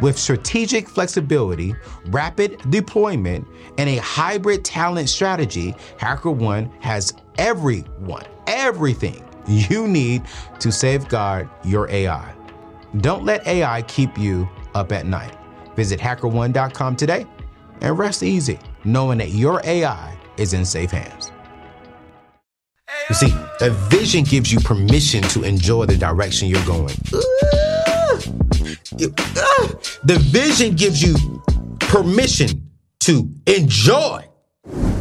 With strategic flexibility, rapid deployment, and a hybrid talent strategy, HackerOne has everyone, everything you need to safeguard your AI. Don't let AI keep you up at night. Visit hackerone.com today and rest easy knowing that your AI is in safe hands. You see, a vision gives you permission to enjoy the direction you're going. Ah, the vision gives you permission to enjoy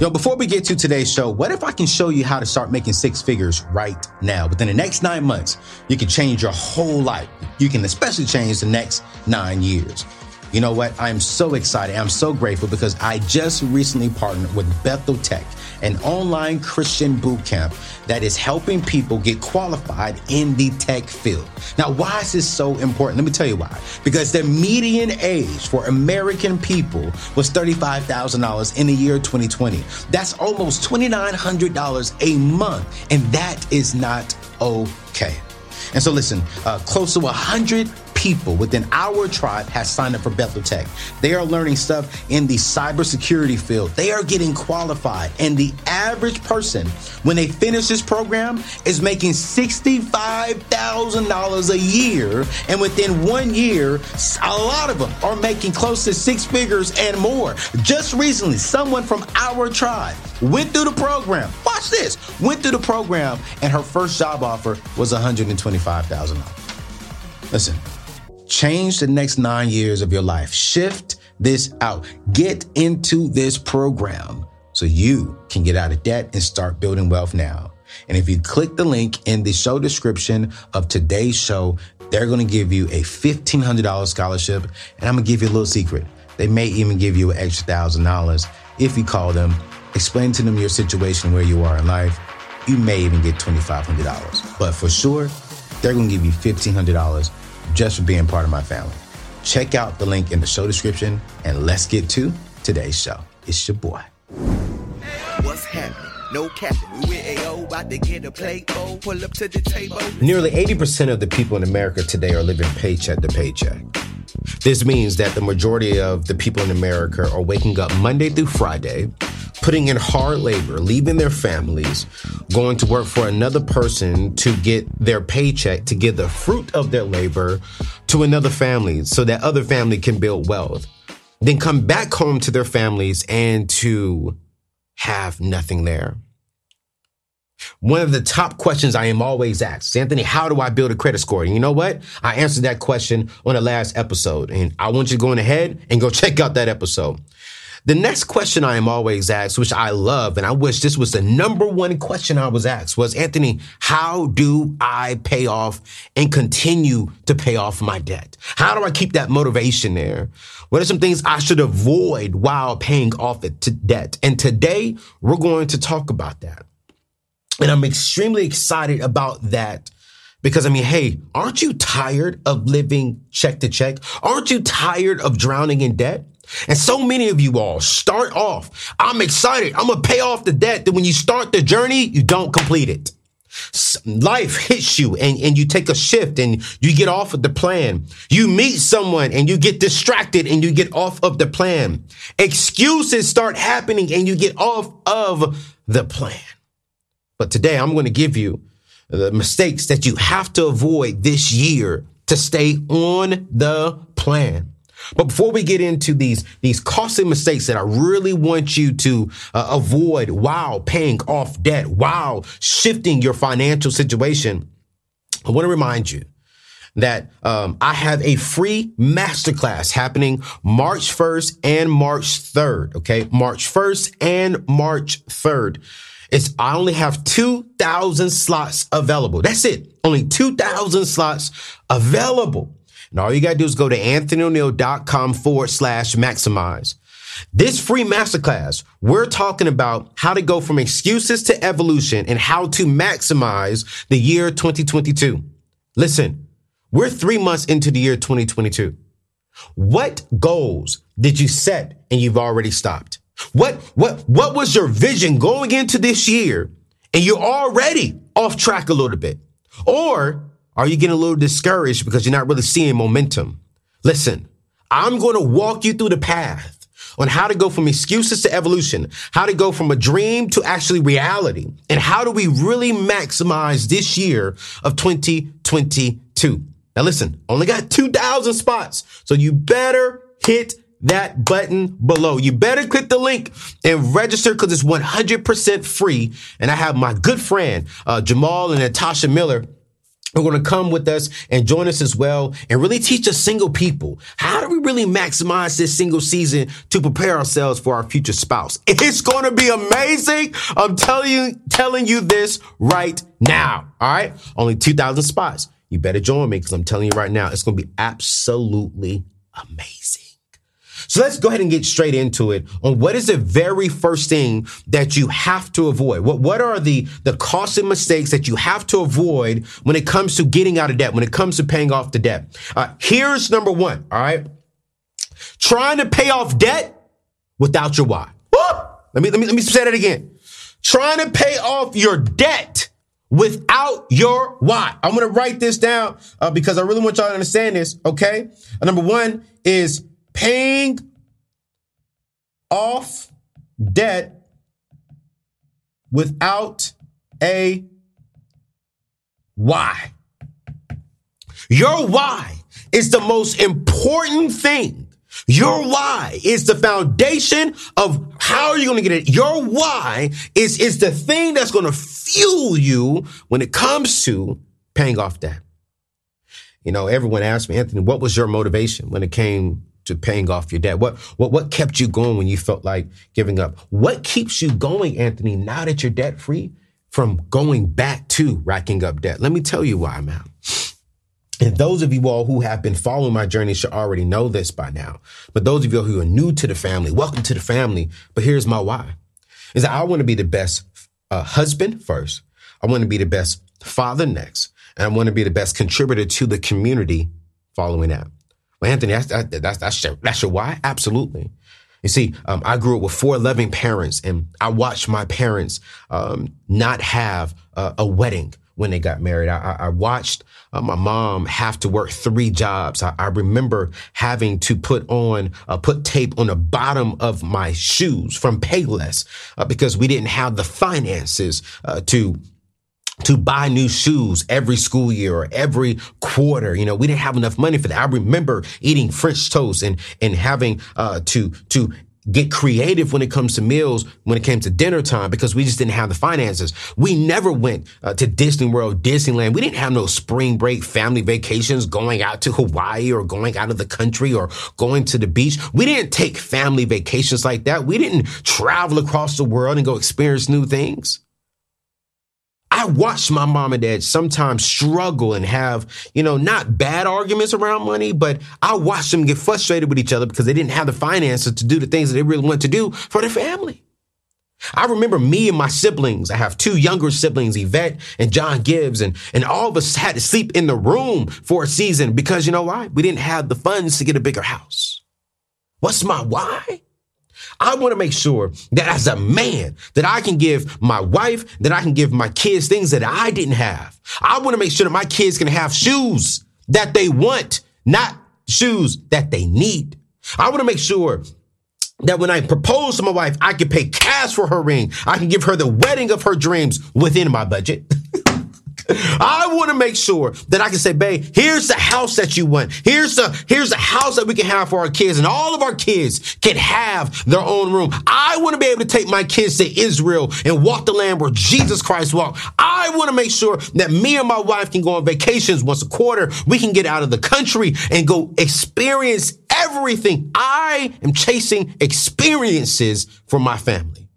Yo, before we get to today's show, what if I can show you how to start making six figures right now? Within the next nine months, you can change your whole life. You can especially change the next nine years. You know what? I am so excited. I'm so grateful because I just recently partnered with Bethel Tech, an online Christian boot camp that is helping people get qualified in the tech field. Now, why is this so important? Let me tell you why. Because the median age for American people was $35,000 in the year 2020. That's almost $2,900 a month, and that is not okay. And so, listen, uh, close to 100 people within our tribe has signed up for Bethel Tech. They are learning stuff in the cybersecurity field. They are getting qualified. And the average person, when they finish this program, is making $65,000 a year. And within one year, a lot of them are making close to six figures and more. Just recently, someone from our tribe went through the program. Watch this. Went through the program, and her first job offer was $125,000. Listen, Change the next nine years of your life. Shift this out. Get into this program so you can get out of debt and start building wealth now. And if you click the link in the show description of today's show, they're going to give you a $1,500 scholarship. And I'm going to give you a little secret. They may even give you an extra thousand dollars if you call them, explain to them your situation where you are in life. You may even get $2,500. But for sure, they're going to give you $1,500 just for being part of my family. Check out the link in the show description and let's get to today's show. It's your boy. What's happening? No capping. We AO about to get a pull up to the table. Nearly 80% of the people in America today are living paycheck to paycheck. This means that the majority of the people in America are waking up Monday through Friday, putting in hard labor, leaving their families, going to work for another person to get their paycheck, to give the fruit of their labor to another family so that other family can build wealth. Then come back home to their families and to have nothing there. One of the top questions I am always asked, Anthony, how do I build a credit score? And you know what? I answered that question on the last episode, and I want you to go ahead and go check out that episode. The next question I am always asked, which I love, and I wish this was the number one question I was asked, was Anthony, how do I pay off and continue to pay off my debt? How do I keep that motivation there? What are some things I should avoid while paying off it to debt? And today we're going to talk about that. And I'm extremely excited about that because I mean, hey, aren't you tired of living check to check? Aren't you tired of drowning in debt? And so many of you all start off, I'm excited. I'm to pay off the debt. That when you start the journey, you don't complete it. Life hits you and, and you take a shift and you get off of the plan. You meet someone and you get distracted and you get off of the plan. Excuses start happening and you get off of the plan. But today I'm going to give you the mistakes that you have to avoid this year to stay on the plan. But before we get into these, these costly mistakes that I really want you to uh, avoid while paying off debt, while shifting your financial situation, I want to remind you that um, I have a free masterclass happening March 1st and March 3rd. Okay. March 1st and March 3rd. It's, I only have 2,000 slots available. That's it. Only 2,000 slots available. And all you got to do is go to anthonyoneal.com forward slash maximize. This free masterclass, we're talking about how to go from excuses to evolution and how to maximize the year 2022. Listen, we're three months into the year 2022. What goals did you set and you've already stopped? What, what, what was your vision going into this year and you're already off track a little bit? Or are you getting a little discouraged because you're not really seeing momentum? Listen, I'm going to walk you through the path on how to go from excuses to evolution, how to go from a dream to actually reality, and how do we really maximize this year of 2022. Now listen, only got 2,000 spots, so you better hit that button below. You better click the link and register because it's 100% free. And I have my good friend, uh, Jamal and Natasha Miller are going to come with us and join us as well and really teach us single people. How do we really maximize this single season to prepare ourselves for our future spouse? It's going to be amazing. I'm telling you, telling you this right now. All right. Only 2000 spots. You better join me because I'm telling you right now, it's going to be absolutely amazing. So let's go ahead and get straight into it on what is the very first thing that you have to avoid. What, what are the, the costly mistakes that you have to avoid when it comes to getting out of debt, when it comes to paying off the debt? Uh, here's number one. All right. Trying to pay off debt without your why. Let me, let me, let me say that again. Trying to pay off your debt without your why. I'm going to write this down uh, because I really want y'all to understand this. Okay. Uh, number one is paying off debt without a why. Your why is the most important thing. Your why is the foundation of how are you going to get it. Your why is, is the thing that's going to fuel you when it comes to paying off debt. You know, everyone asked me, Anthony, what was your motivation when it came to paying off your debt? What, what, what kept you going when you felt like giving up? What keeps you going, Anthony, now that you're debt free from going back to racking up debt? Let me tell you why, man. And those of you all who have been following my journey should already know this by now. But those of you who are new to the family, welcome to the family. But here's my why is that I want to be the best uh, husband first. I want to be the best father next. And I want to be the best contributor to the community following that. Well, Anthony, that's, that's, that's, your, that's your why? Absolutely. You see, um, I grew up with four loving parents and I watched my parents, um, not have a, a, wedding when they got married. I, I watched uh, my mom have to work three jobs. I, I remember having to put on, uh, put tape on the bottom of my shoes from Payless uh, because we didn't have the finances uh, to to buy new shoes every school year or every quarter. You know, we didn't have enough money for that. I remember eating French toast and, and having, uh, to, to get creative when it comes to meals, when it came to dinner time, because we just didn't have the finances. We never went uh, to Disney World, Disneyland. We didn't have no spring break family vacations going out to Hawaii or going out of the country or going to the beach. We didn't take family vacations like that. We didn't travel across the world and go experience new things. I watched my mom and dad sometimes struggle and have, you know, not bad arguments around money, but I watched them get frustrated with each other because they didn't have the finances to do the things that they really want to do for their family. I remember me and my siblings. I have two younger siblings, Yvette and John Gibbs, and, and all of us had to sleep in the room for a season because you know why? We didn't have the funds to get a bigger house. What's my why? I want to make sure that as a man, that I can give my wife, that I can give my kids things that I didn't have. I want to make sure that my kids can have shoes that they want, not shoes that they need. I want to make sure that when I propose to my wife, I can pay cash for her ring. I can give her the wedding of her dreams within my budget. I want to make sure that I can say, babe, here's the house that you want. Here's the, here's the house that we can have for our kids and all of our kids can have their own room. I want to be able to take my kids to Israel and walk the land where Jesus Christ walked. I want to make sure that me and my wife can go on vacations once a quarter. We can get out of the country and go experience everything. I am chasing experiences for my family.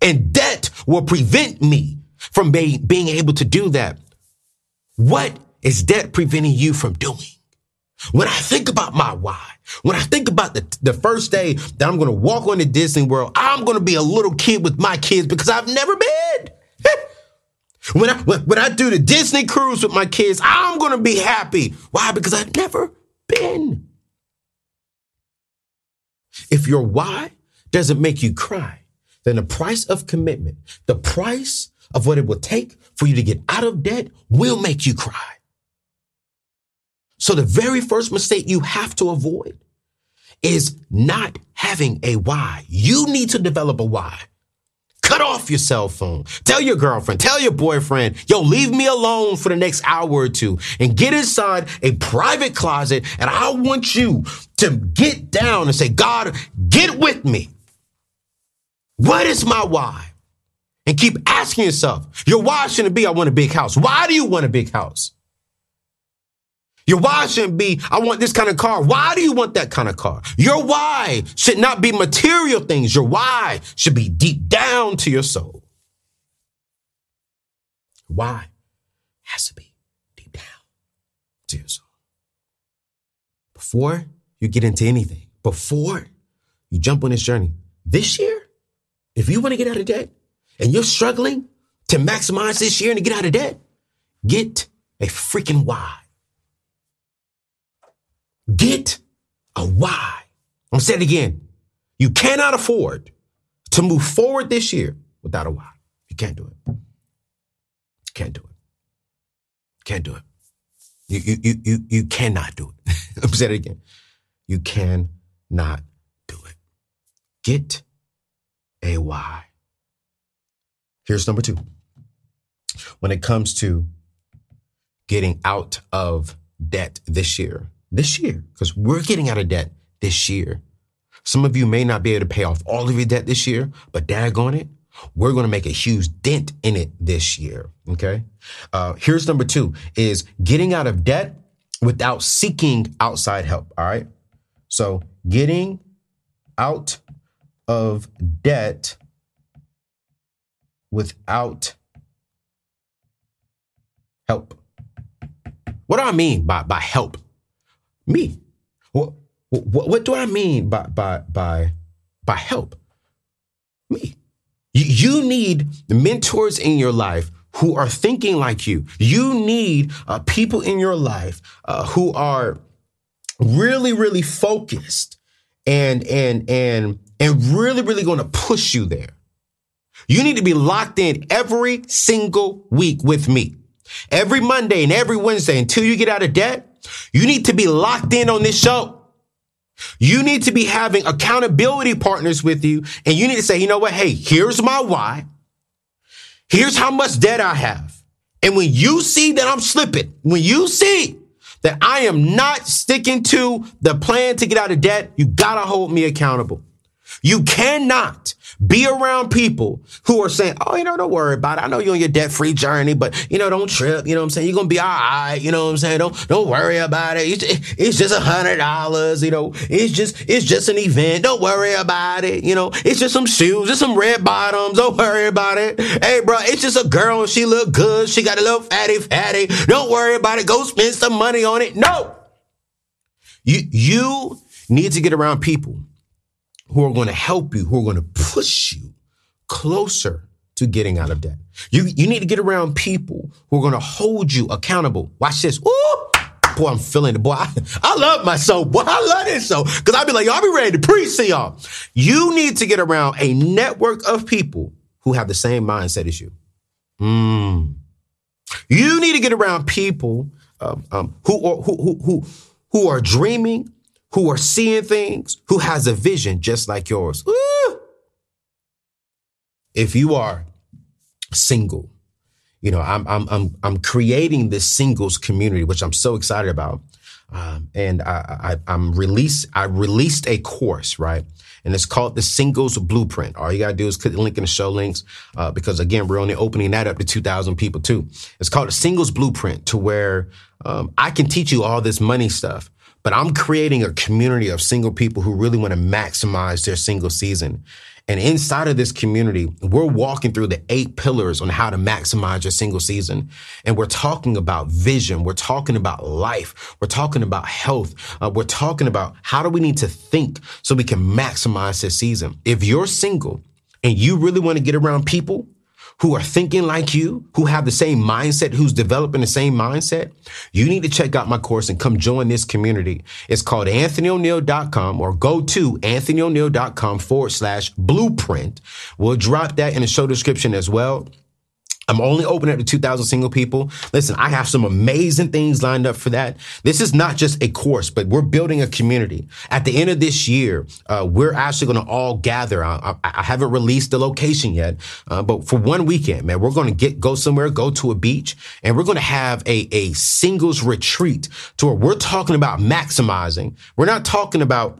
And debt will prevent me from be, being able to do that. What is debt preventing you from doing? When I think about my why, when I think about the, the first day that I'm going to walk on the Disney World, I'm going to be a little kid with my kids because I've never been. when I when, when I do the Disney cruise with my kids, I'm going to be happy. Why? Because I've never been. If your why doesn't make you cry, then the price of commitment, the price of what it will take for you to get out of debt will make you cry. So the very first mistake you have to avoid is not having a why. You need to develop a why. Cut off your cell phone. Tell your girlfriend, tell your boyfriend, yo, leave me alone for the next hour or two and get inside a private closet. And I want you to get down and say, God, get with me. What is my why? And keep asking yourself, your why shouldn't be, I want a big house. Why do you want a big house? Your why shouldn't be, I want this kind of car. Why do you want that kind of car? Your why should not be material things. Your why should be deep down to your soul. Why has to be deep down to your soul. Before you get into anything, before you jump on this journey, this year, if you want to get out of debt, and you're struggling to maximize this year and to get out of debt, get a freaking why. Get a why. I'm saying it again. You cannot afford to move forward this year without a why. You can't do it. Can't do it. Can't do it. You, you, you, you, you cannot do it. I'm saying it again. You cannot do it. Get a why. Here's number two. When it comes to getting out of debt this year, this year, because we're getting out of debt this year. Some of you may not be able to pay off all of your debt this year, but daggone it, we're going to make a huge dent in it this year. Okay. Uh, here's number two is getting out of debt without seeking outside help. All right. So getting out of debt without help. What do I mean by, by help? Me. What, what, what do I mean by, by, by, by help? Me. You, you need mentors in your life who are thinking like you. You need uh, people in your life uh, who are really, really focused and and and and really, really going to push you there. You need to be locked in every single week with me. Every Monday and every Wednesday until you get out of debt, you need to be locked in on this show. You need to be having accountability partners with you and you need to say, you know what? Hey, here's my why. Here's how much debt I have. And when you see that I'm slipping, when you see that I am not sticking to the plan to get out of debt, you gotta hold me accountable. You cannot be around people who are saying, oh, you know, don't worry about it. I know you're on your debt free journey, but, you know, don't trip. You know what I'm saying? You're going to be all right. You know what I'm saying? Don't, don't worry about it. It's just a hundred dollars. You know, it's just, it's just an event. Don't worry about it. You know, it's just some shoes, just some red bottoms. Don't worry about it. Hey, bro, it's just a girl and she look good. She got a little fatty, fatty. Don't worry about it. Go spend some money on it. No. You, you need to get around people who are going to help you, who are going to push you closer to getting out of debt. You, you need to get around people who are going to hold you accountable. Watch this. Ooh! boy, I'm feeling it. Boy, I, I love my soul. Boy, I love this show. Cause I'll be like, y'all be ready to preach to y'all. You need to get around a network of people who have the same mindset as you. Mm. You need to get around people um, um, who, who, who, who, who are dreaming, who are seeing things, who has a vision just like yours. Ooh. If you are single, you know, I'm, I'm, I'm, I'm creating this singles community, which I'm so excited about. Um, and I, I, I'm released, I released a course, right? And it's called the Singles Blueprint. All you gotta do is click the link in the show links, uh, because again, we're only opening that up to 2,000 people too. It's called the Singles Blueprint to where, um, I can teach you all this money stuff, but I'm creating a community of single people who really want to maximize their single season. And inside of this community, we're walking through the eight pillars on how to maximize your single season. And we're talking about vision. We're talking about life. We're talking about health. Uh, we're talking about how do we need to think so we can maximize this season. If you're single and you really want to get around people who are thinking like you, who have the same mindset, who's developing the same mindset, you need to check out my course and come join this community. It's called anthonyoneal.com or go to anthonyoneal.com forward slash blueprint. We'll drop that in the show description as well. I'm only opening up to 2,000 single people. Listen, I have some amazing things lined up for that. This is not just a course, but we're building a community. At the end of this year, uh, we're actually going to all gather. I, I, haven't released the location yet, uh, but for one weekend, man, we're going to get go somewhere, go to a beach, and we're going to have a a singles retreat to where we're talking about maximizing. We're not talking about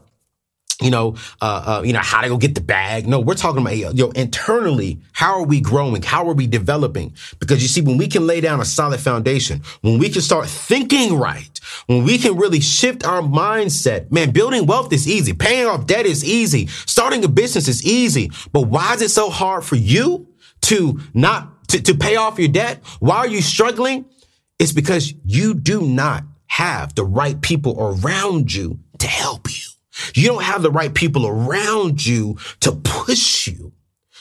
you know, uh, uh, you know, how to go get the bag. No, we're talking about, know, internally, how are we growing? How are we developing? Because you see, when we can lay down a solid foundation, when we can start thinking right, when we can really shift our mindset, man, building wealth is easy. Paying off debt is easy. Starting a business is easy. But why is it so hard for you to not, to, to pay off your debt? Why are you struggling? It's because you do not have the right people around you to help you. You don't have the right people around you to push you.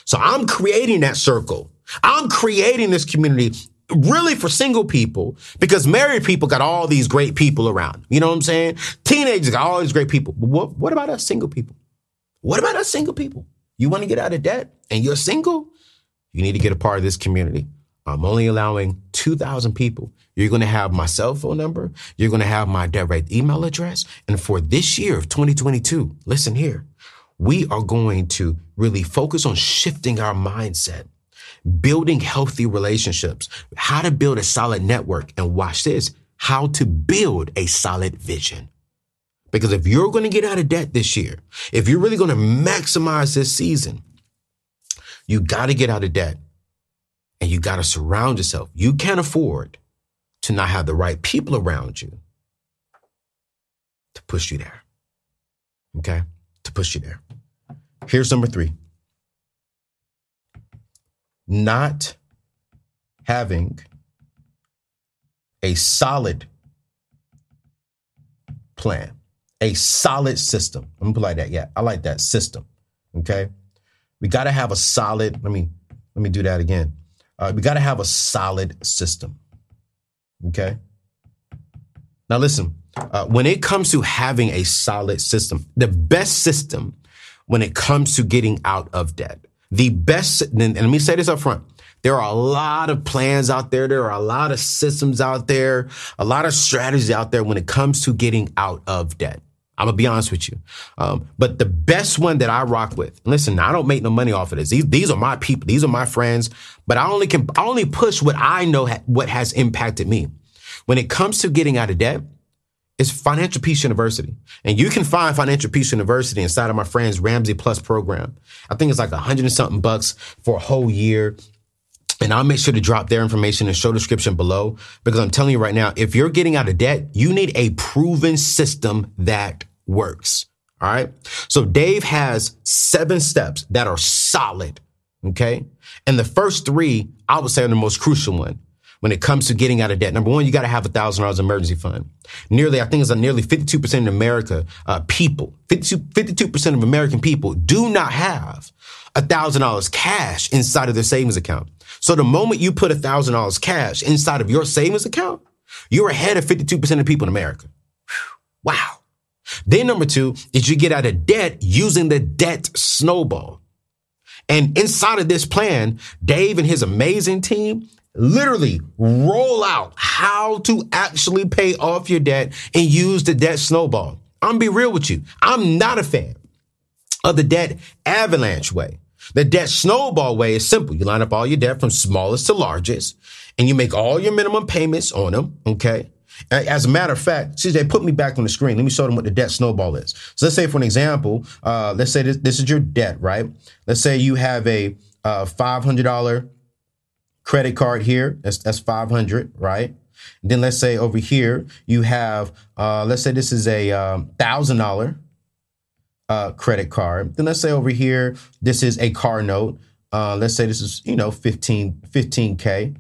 So I'm creating that circle. I'm creating this community really for single people because married people got all these great people around. You know what I'm saying? Teenagers got all these great people. But what, what about us single people? What about us single people? You want to get out of debt and you're single? You need to get a part of this community. I'm only allowing 2,000 people. You're going to have my cell phone number. You're going to have my direct email address. And for this year of 2022, listen here, we are going to really focus on shifting our mindset, building healthy relationships, how to build a solid network. And watch this, how to build a solid vision. Because if you're going to get out of debt this year, if you're really going to maximize this season, you got to get out of debt and you got to surround yourself. You can't afford to not have the right people around you to push you there. Okay? To push you there. Here's number three not having a solid plan, a solid system. I'm gonna put like that. Yeah, I like that system. Okay. We got to have a solid, let me, let me do that again. Uh, we got to have a solid system. Okay. Now, listen, uh, when it comes to having a solid system, the best system when it comes to getting out of debt, the best, and let me say this up front. There are a lot of plans out there. There are a lot of systems out there, a lot of strategies out there when it comes to getting out of debt. I'm gonna be honest with you. Um, but the best one that I rock with, listen, I don't make no money off of this. These, these are my people. These are my friends. But I only can, I only push what I know ha- what has impacted me. When it comes to getting out of debt, it's Financial Peace University. And you can find Financial Peace University inside of my friend's Ramsey Plus program. I think it's like a hundred and something bucks for a whole year. And I'll make sure to drop their information in the show description below because I'm telling you right now, if you're getting out of debt, you need a proven system that works. All right. So Dave has seven steps that are solid. Okay. And the first three, I would say are the most crucial one when it comes to getting out of debt. Number one, you got to have a thousand dollars emergency fund. Nearly, I think it's a nearly 52% of America, uh, people, 52, percent of American people do not have a thousand dollars cash inside of their savings account. So the moment you put a thousand dollars cash inside of your savings account, You're ahead of 52% of people in America. Wow. Then number two is you get out of debt using the debt snowball. And inside of this plan, Dave and his amazing team literally roll out how to actually pay off your debt and use the debt snowball. I'm gonna be real with you. I'm not a fan of the debt avalanche way. The debt snowball way is simple. You line up all your debt from smallest to largest and you make all your minimum payments on them. Okay. As a matter of fact, CJ, put me back on the screen. Let me show them what the debt snowball is. So let's say, for an example, uh, let's say this, this, is your debt, right? Let's say you have a uh, $500 credit card here. That's, that's 500, right? Then let's say over here, you have, uh, let's say this is a um, $1,000 uh, credit card. Then let's say over here, this is a car note. Uh, let's say this is, you know, 15, 15K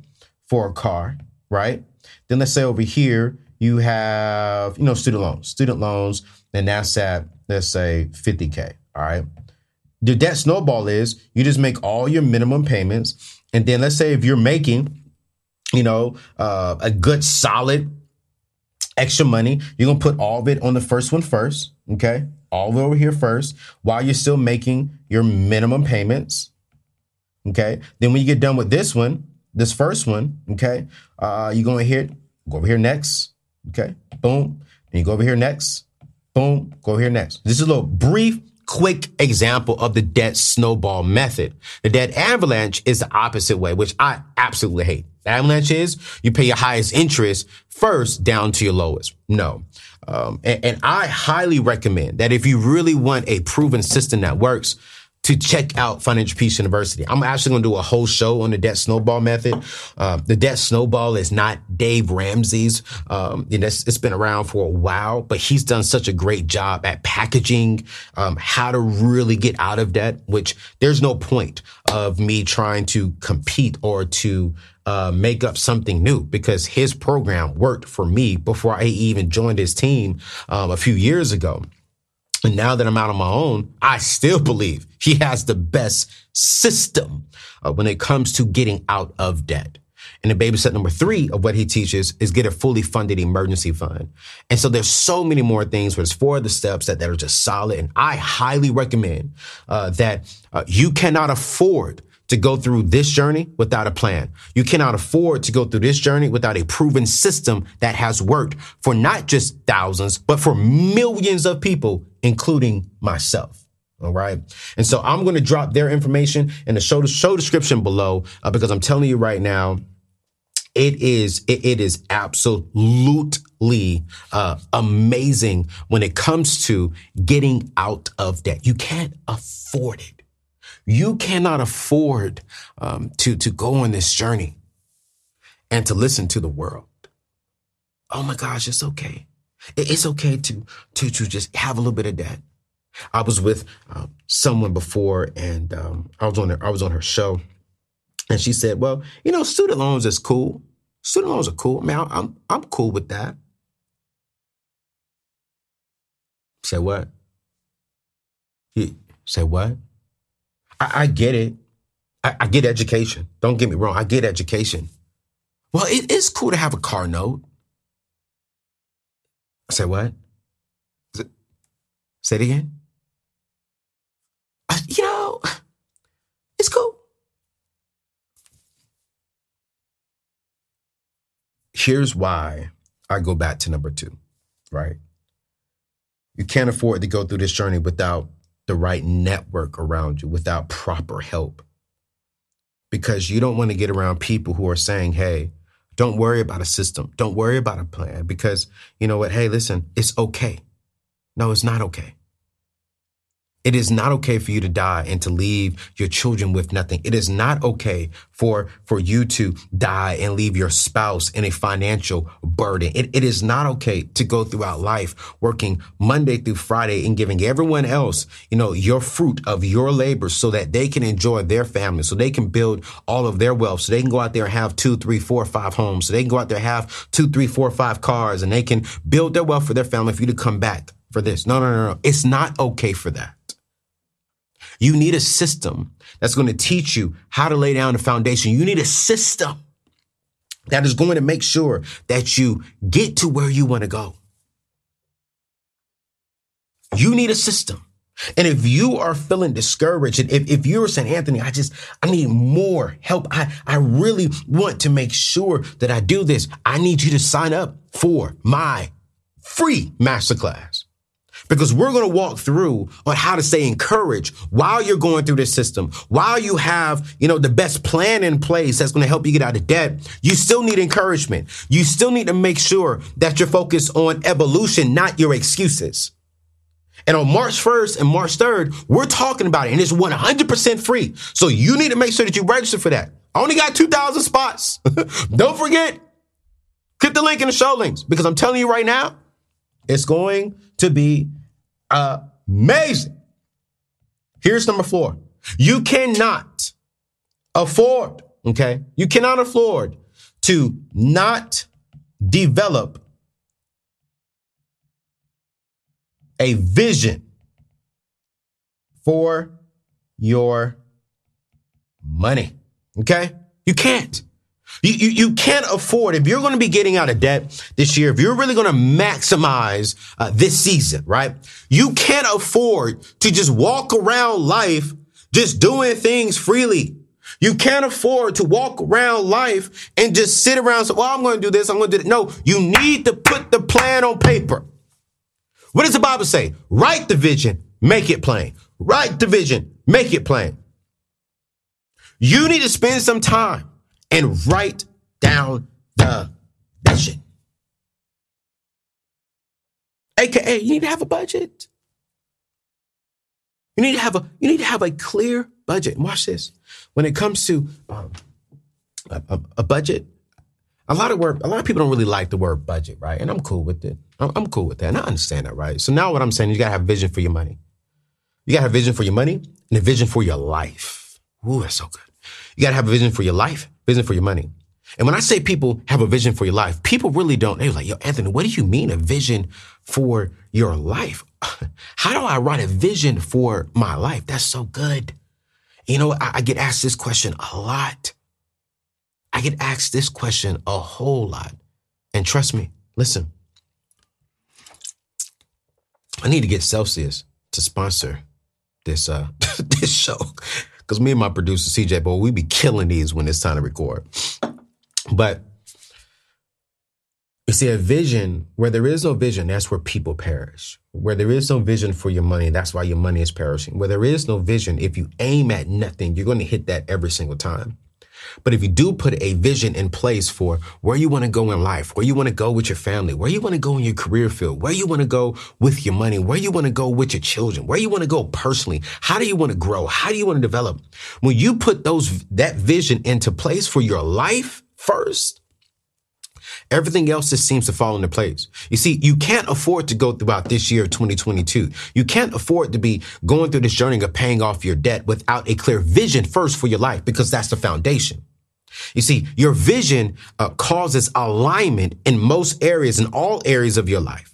for a car, right? Then let's say over here, you have, you know, student loans, student loans, and that's at, let's say 50K. All right. The debt snowball is you just make all your minimum payments. And then let's say if you're making, you know, uh, a good solid extra money, you're to put all of it on the first one first. Okay. All over here first while you're still making your minimum payments. Okay. Then when you get done with this one, this first one, okay, uh, you're going hit, go over here next, okay, boom. And you go over here next, boom, go over here next. This is a little brief, quick example of the debt snowball method. The debt avalanche is the opposite way, which I absolutely hate. The avalanche is you pay your highest interest first down to your lowest. No. Um, and, and I highly recommend that if you really want a proven system that works, to check out Financial Peace University. I'm actually going to do a whole show on the debt snowball method. Uh, the debt snowball is not Dave Ramsey's. Um, know, it's, it's been around for a while, but he's done such a great job at packaging um, how to really get out of debt. Which there's no point of me trying to compete or to uh, make up something new because his program worked for me before I even joined his team um, a few years ago. And now that I'm out on my own, I still believe he has the best system uh, when it comes to getting out of debt. And the baby step number three of what he teaches is get a fully funded emergency fund. And so there's so many more things, but it's four of the steps that, that are just solid. And I highly recommend uh, that uh, you cannot afford to go through this journey without a plan. You cannot afford to go through this journey without a proven system that has worked for not just thousands, but for millions of people, including myself. All right. And so I'm going to drop their information in the show, show description below uh, because I'm telling you right now, it is it, it is absolutely uh, amazing when it comes to getting out of debt. You can't afford it. You cannot afford um, to, to go on this journey and to listen to the world. Oh my gosh, it's okay. It's okay to, to, to just have a little bit of that. I was with uh, someone before and um, I was on her, I was on her show and she said, well, you know, student loans is cool. Student loans are cool. Man, I'm, I'm cool with that. Say what? He said what? I, I get it. I, I, get education. Don't get me wrong. I get education. Well, it is cool to have a car note. I said, what? It, say it again. You know, it's cool. Here's why I go back to number two, right? You can't afford to go through this journey without the right network around you without proper help. Because you don't want to get around people who are saying, hey, don't worry about a system. Don't worry about a plan because you know what? Hey, listen, it's okay. No, it's not okay. It is not okay for you to die and to leave your children with nothing. It is not okay for, for you to die and leave your spouse in a financial burden. It, it is not okay to go throughout life working Monday through Friday and giving everyone else, you know, your fruit of your labor so that they can enjoy their family, so they can build all of their wealth, so they can go out there and have two, three, four, five homes, so they can go out there and have two, three, four, five cars, and they can build their wealth for their family for you to come back for this. No, no, no, no. It's not okay for that. You need a system that's going to teach you how to lay down the foundation. You need a system that is going to make sure that you get to where you want to go. You need a system. And if you are feeling discouraged, and if, if you're saying, Anthony, I just, I need more help. I, I really want to make sure that I do this. I need you to sign up for my free masterclass because we're going to walk through on how to stay encouraged while you're going through this system, while you have, you know, the best plan in place that's going to help you get out of debt. You still need encouragement. You still need to make sure that you're focused on evolution, not your excuses. And on March 1st and March 3rd, we're talking about it and it's 100% free. So you need to make sure that you register for that. I only got 2,000 spots. Don't forget, click the link in the show links because I'm telling you right now, it's going to be amazing. Here's number four. You cannot afford, okay? You cannot afford to not develop a vision for your money. Okay? You can't. You, you, you can't afford, if you're going to be getting out of debt this year, if you're really going to maximize uh, this season, right? You can't afford to just walk around life just doing things freely. You can't afford to walk around life and just sit around say, well, I'm going to do this. I'm going to do that. No, you need to put the plan on paper. What does the Bible say? Write the vision, make it plain. Write the vision, make it plain. You need to spend some time and write down the vision. AKA, you need to have a budget. You need to have a you need to have a clear budget. watch this. When it comes to um, a, a, a, budget, a lot of work. A lot of people don't really like the word budget, right? And I'm cool with it. I'm, I'm cool with that, and I understand that, right? So now what I'm saying, you gotta have vision for your money. You gotta have vision for your money and a vision for your life. Ooh, that's so good. You gotta have a vision for your life vision for your money. And when I say people have a vision for your life, people really don't. They're like, yo, Anthony, what do you mean a vision for your life? How do I write a vision for my life? That's so good. You know, I, I get asked this question a lot. I get asked this question a whole lot. And trust me, listen, I need to get Celsius to sponsor this uh this show because me and my producer CJ, boy, we be killing these when it's time to record. But you see, a vision where there is no vision, that's where people perish. Where there is no vision for your money, that's why your money is perishing. Where there is no vision, if you aim at nothing, you're going to hit that every single time. But if you do put a vision in place for where you want to go in life, where you want to go with your family, where you want to go in your career field, where you want to go with your money, where you want to go with your children, where you want to go personally, how do you want to grow? How do you want to develop? When you put those, that vision into place for your life first, Everything else just seems to fall into place. You see, you can't afford to go throughout this year, 2022. You can't afford to be going through this journey of paying off your debt without a clear vision first for your life because that's the foundation. You see, your vision uh, causes alignment in most areas, in all areas of your life.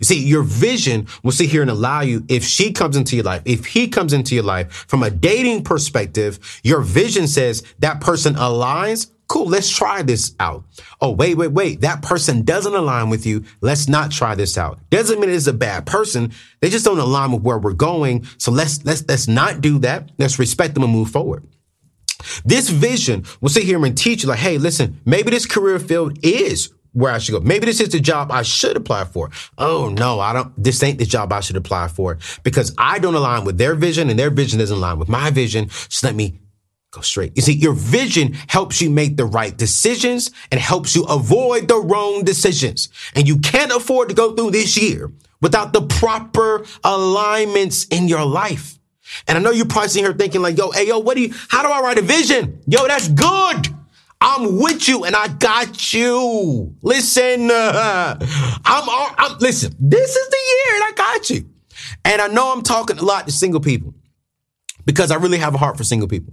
You see, your vision will sit here and allow you, if she comes into your life, if he comes into your life from a dating perspective, your vision says that person aligns Cool, let's try this out. Oh, wait, wait, wait. That person doesn't align with you. Let's not try this out. Doesn't mean it's a bad person. They just don't align with where we're going. So let's, let's, let's not do that. Let's respect them and move forward. This vision will sit here and teach you like, hey, listen, maybe this career field is where I should go. Maybe this is the job I should apply for. Oh no, I don't, this ain't the job I should apply for because I don't align with their vision and their vision doesn't align with my vision. So let me Go straight. You see, your vision helps you make the right decisions and helps you avoid the wrong decisions. And you can't afford to go through this year without the proper alignments in your life. And I know you're probably sitting here thinking like, yo, hey, yo, what do you, how do I write a vision? Yo, that's good. I'm with you and I got you. Listen, uh, I'm, I'm, listen, this is the year and I got you. And I know I'm talking a lot to single people because I really have a heart for single people.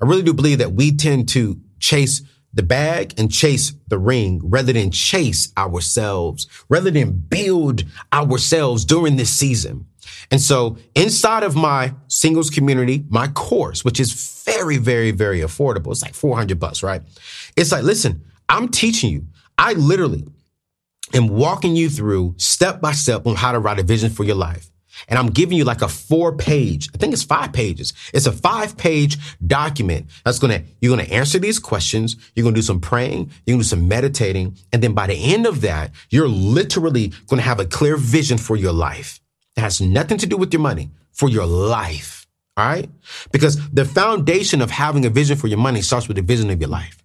I really do believe that we tend to chase the bag and chase the ring rather than chase ourselves, rather than build ourselves during this season. And so inside of my singles community, my course, which is very, very, very affordable. It's like 400 bucks, right? It's like, listen, I'm teaching you. I literally am walking you through step by step on how to write a vision for your life. And I'm giving you like a four page, I think it's five pages. It's a five page document that's going to, you're going to answer these questions. You're going to do some praying. You're going to do some meditating. And then by the end of that, you're literally going to have a clear vision for your life. It has nothing to do with your money for your life. All right. Because the foundation of having a vision for your money starts with the vision of your life.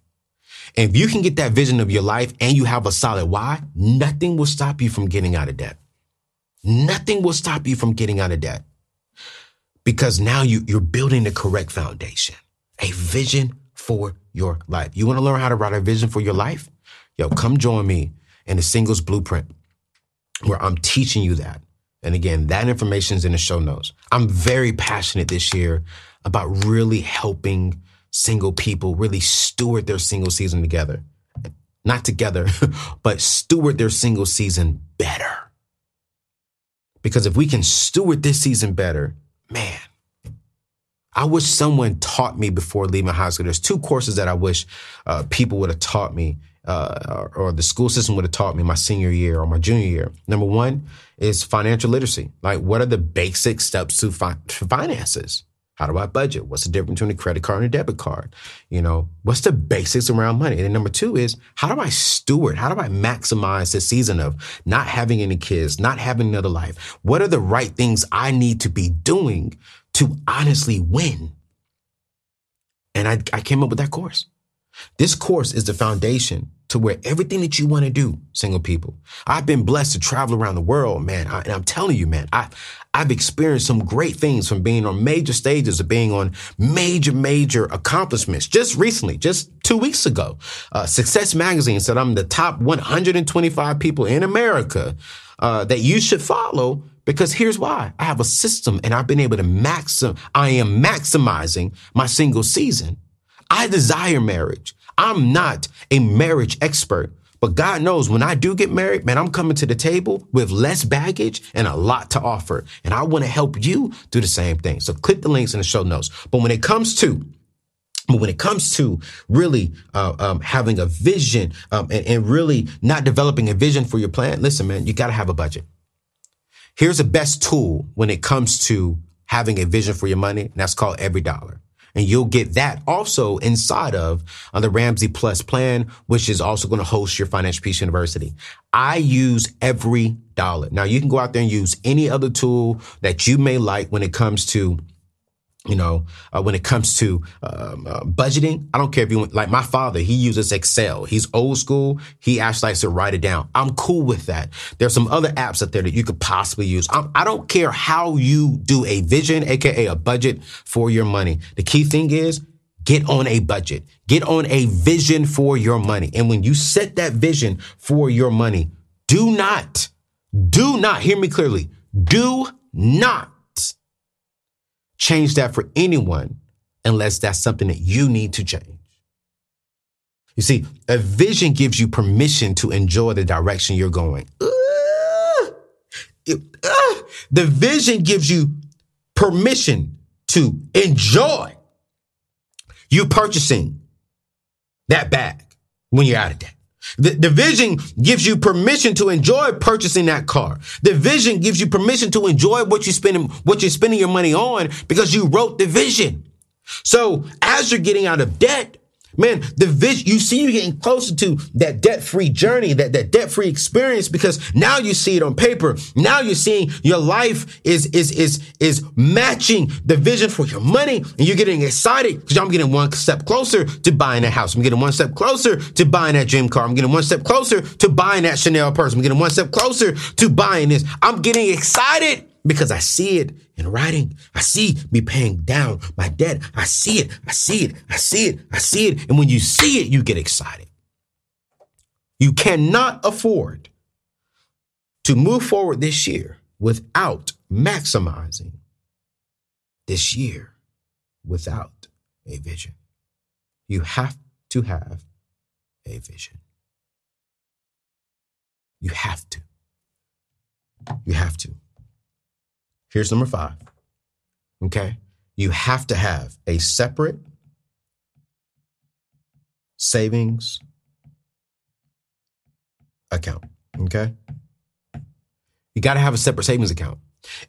And if you can get that vision of your life and you have a solid why, nothing will stop you from getting out of debt. Nothing will stop you from getting out of debt because now you, you're building the correct foundation, a vision for your life. You want to learn how to write a vision for your life? Yo, come join me in the singles blueprint where I'm teaching you that. And again, that information is in the show notes. I'm very passionate this year about really helping single people really steward their single season together. Not together, but steward their single season better. Because if we can steward this season better, man, I wish someone taught me before leaving high school. There's two courses that I wish uh, people would have taught me, uh, or, the school system would have taught me my senior year or my junior year. Number one is financial literacy. Like, what are the basic steps to, fi- to finances? How do I budget? What's the difference between a credit card and a debit card? You know, what's the basics around money? And then number two is how do I steward? How do I maximize this season of not having any kids, not having another life? What are the right things I need to be doing to honestly win? And I, I came up with that course. This course is the foundation to where everything that you want to do, single people. I've been blessed to travel around the world, man. I, and I'm telling you, man, I, I've experienced some great things from being on major stages of being on major, major accomplishments. Just recently, just two weeks ago, uh, Success Magazine said I'm the top 125 people in America uh, that you should follow because here's why. I have a system and I've been able to maxim, I am maximizing my single season. I desire marriage. I'm not a marriage expert, but God knows when I do get married, man, I'm coming to the table with less baggage and a lot to offer. And I want to help you do the same thing. So click the links in the show notes. But when it comes to but when it comes to really uh, um, having a vision um, and, and really not developing a vision for your plan, listen, man, you got to have a budget. Here's the best tool when it comes to having a vision for your money, and that's called EveryDollar. And you'll get that also inside of uh, the Ramsey Plus plan, which is also going to host your Financial Peace University. I use every dollar. Now you can go out there and use any other tool that you may like when it comes to you know, uh, when it comes to um, uh, budgeting, I don't care if you like my father, he uses Excel. He's old school. He actually likes to write it down. I'm cool with that. There's some other apps out there that you could possibly use. I'm, I do not care how you do a vision, aka a budget for your money. The key thing is get on a budget, get on a vision for your money. And when you set that vision for your money, do not, do not hear me clearly. Do not change that for anyone unless that's something that you need to change. You see, a vision gives you permission to enjoy the direction you're going. The vision gives you permission to enjoy you purchasing that bag when you're out of debt. The, vision gives you permission to enjoy purchasing that car. The vision gives you permission to enjoy what you spending, what you're spending your money on because you wrote the vision. So as you're getting out of debt, Man, the vision, you see you getting closer to that debt-free journey, that, that debt-free experience because now you see it on paper. Now you're seeing your life is, is, is, is matching the vision for your money and you're getting excited because I'm getting one step closer to buying a house. I'm getting one step closer to buying that dream car. I'm getting one step closer to buying that Chanel purse. I'm getting one step closer to buying this. I'm getting excited because I see it in writing. I see me paying down my debt. I see it. I see it. I see it. I see it. And when you see it, you get excited. You cannot afford to move forward this year without maximizing this year without a vision. You have to have a vision. You have to. You have to. Here's number five. Okay. You have to have a separate savings account. Okay. You got to have a separate savings account.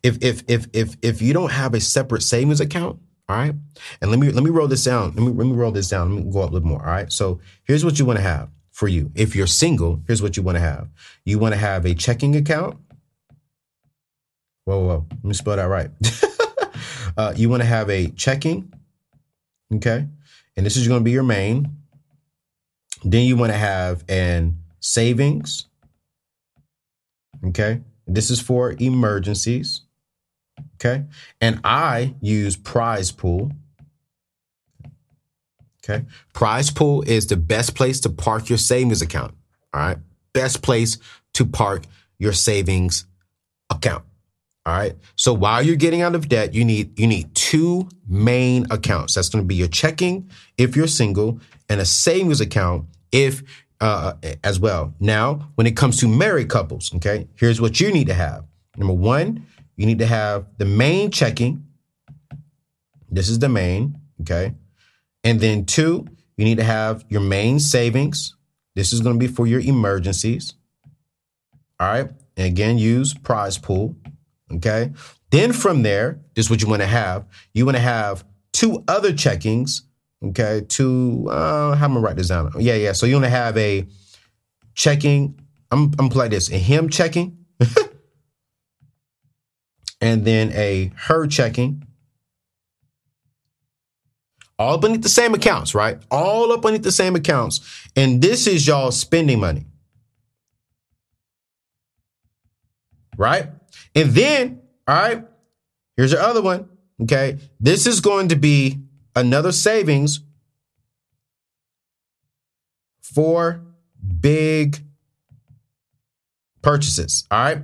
If if if if if you don't have a separate savings account, all right. And let me let me roll this down. Let me let me roll this down. Let me go up a little more. All right. So here's what you want to have for you. If you're single, here's what you want to have. You want to have a checking account. Whoa, whoa. Let me spell that right. uh, you want to have a checking. Okay. And this is going to be your main. Then you want to have an savings. Okay. This is for emergencies. Okay. And I use PrizePool. Okay. PrizePool is the best place to park your savings account. All right. Best place to park your savings account. All right. So while you're getting out of debt, you need you need two main accounts. That's going to be your checking if you're single and a savings account if uh, as well. Now, when it comes to married couples, okay, here's what you need to have. Number one, you need to have the main checking. This is the main, okay? And then two, you need to have your main savings. This is going to be for your emergencies. All right. And again, use PrizePool. Okay. Then from there, this is what you want to have. You want to have two other checkings. Okay. Two, uh, how am I write this down? Yeah, yeah. So you want to have a checking. I'm, I'm play this. A him checking. and then a her checking all up beneath the same accounts, right? All up beneath the same accounts. And this is y'all spending money. Right? And then, all right, here's your other one. Okay. This is going to be another savings for big purchases. All right.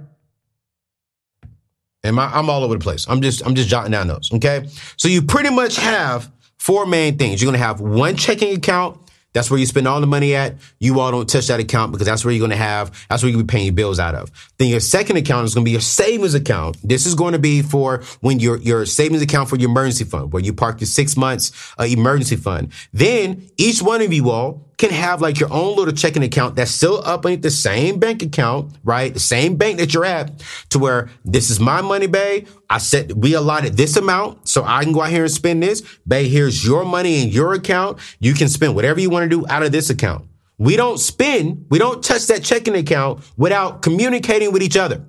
And my, I'm all over the place. I'm just I'm just jotting down those. Okay. So you pretty much have four main things. You're going to have one checking account. That's where you spend all the money at. You all don't touch that account because that's where you're going to have, that's where to be paying your bills out of. Then your second account is going to be your savings account. This is going to be for when your, your savings account for your emergency fund, where you park your six months uh, emergency fund. Then each one of you all can have like your own little checking account that's still up underneath the same bank account, right? The same bank that you're at to where this is my money, Bay. I said we allotted this amount so I can go out here and spend this. Bay, here's your money in your account. You can spend whatever you want to do out of this account. We don't spend, we don't touch that checking account without communicating with each other.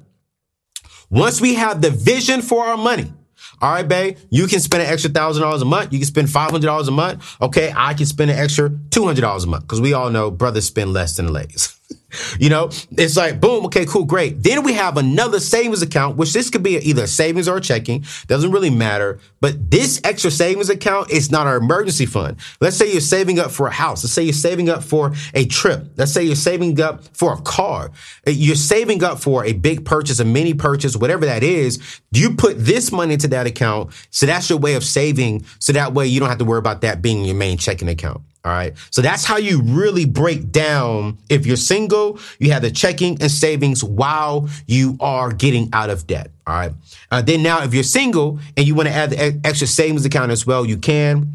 Once we have the vision for our money, all right, babe, you can spend an extra thousand dollars a month. You can spend five hundred dollars a month. Okay, I can spend an extra two hundred dollars a month because we all know brothers spend less than the ladies. you know, it's like boom, okay, cool, great. Then we have another savings account, which this could be either savings or checking. Doesn't really matter. But this extra savings account is not our emergency fund. Let's say you're saving up for a house. Let's say you're saving up for a trip. Let's say you're saving up for a car. Uh, you're saving up for a big purchase, a mini purchase, whatever that is. You put this money into that account. So that's your way of saving. So that way you don't have to worry about that being your main checking account. All right. So that's how you really break down. If you're single, you have the checking and savings while you are getting out of debt. All right. Uh, then now, if you're single and you want to add the extra savings account as well, you can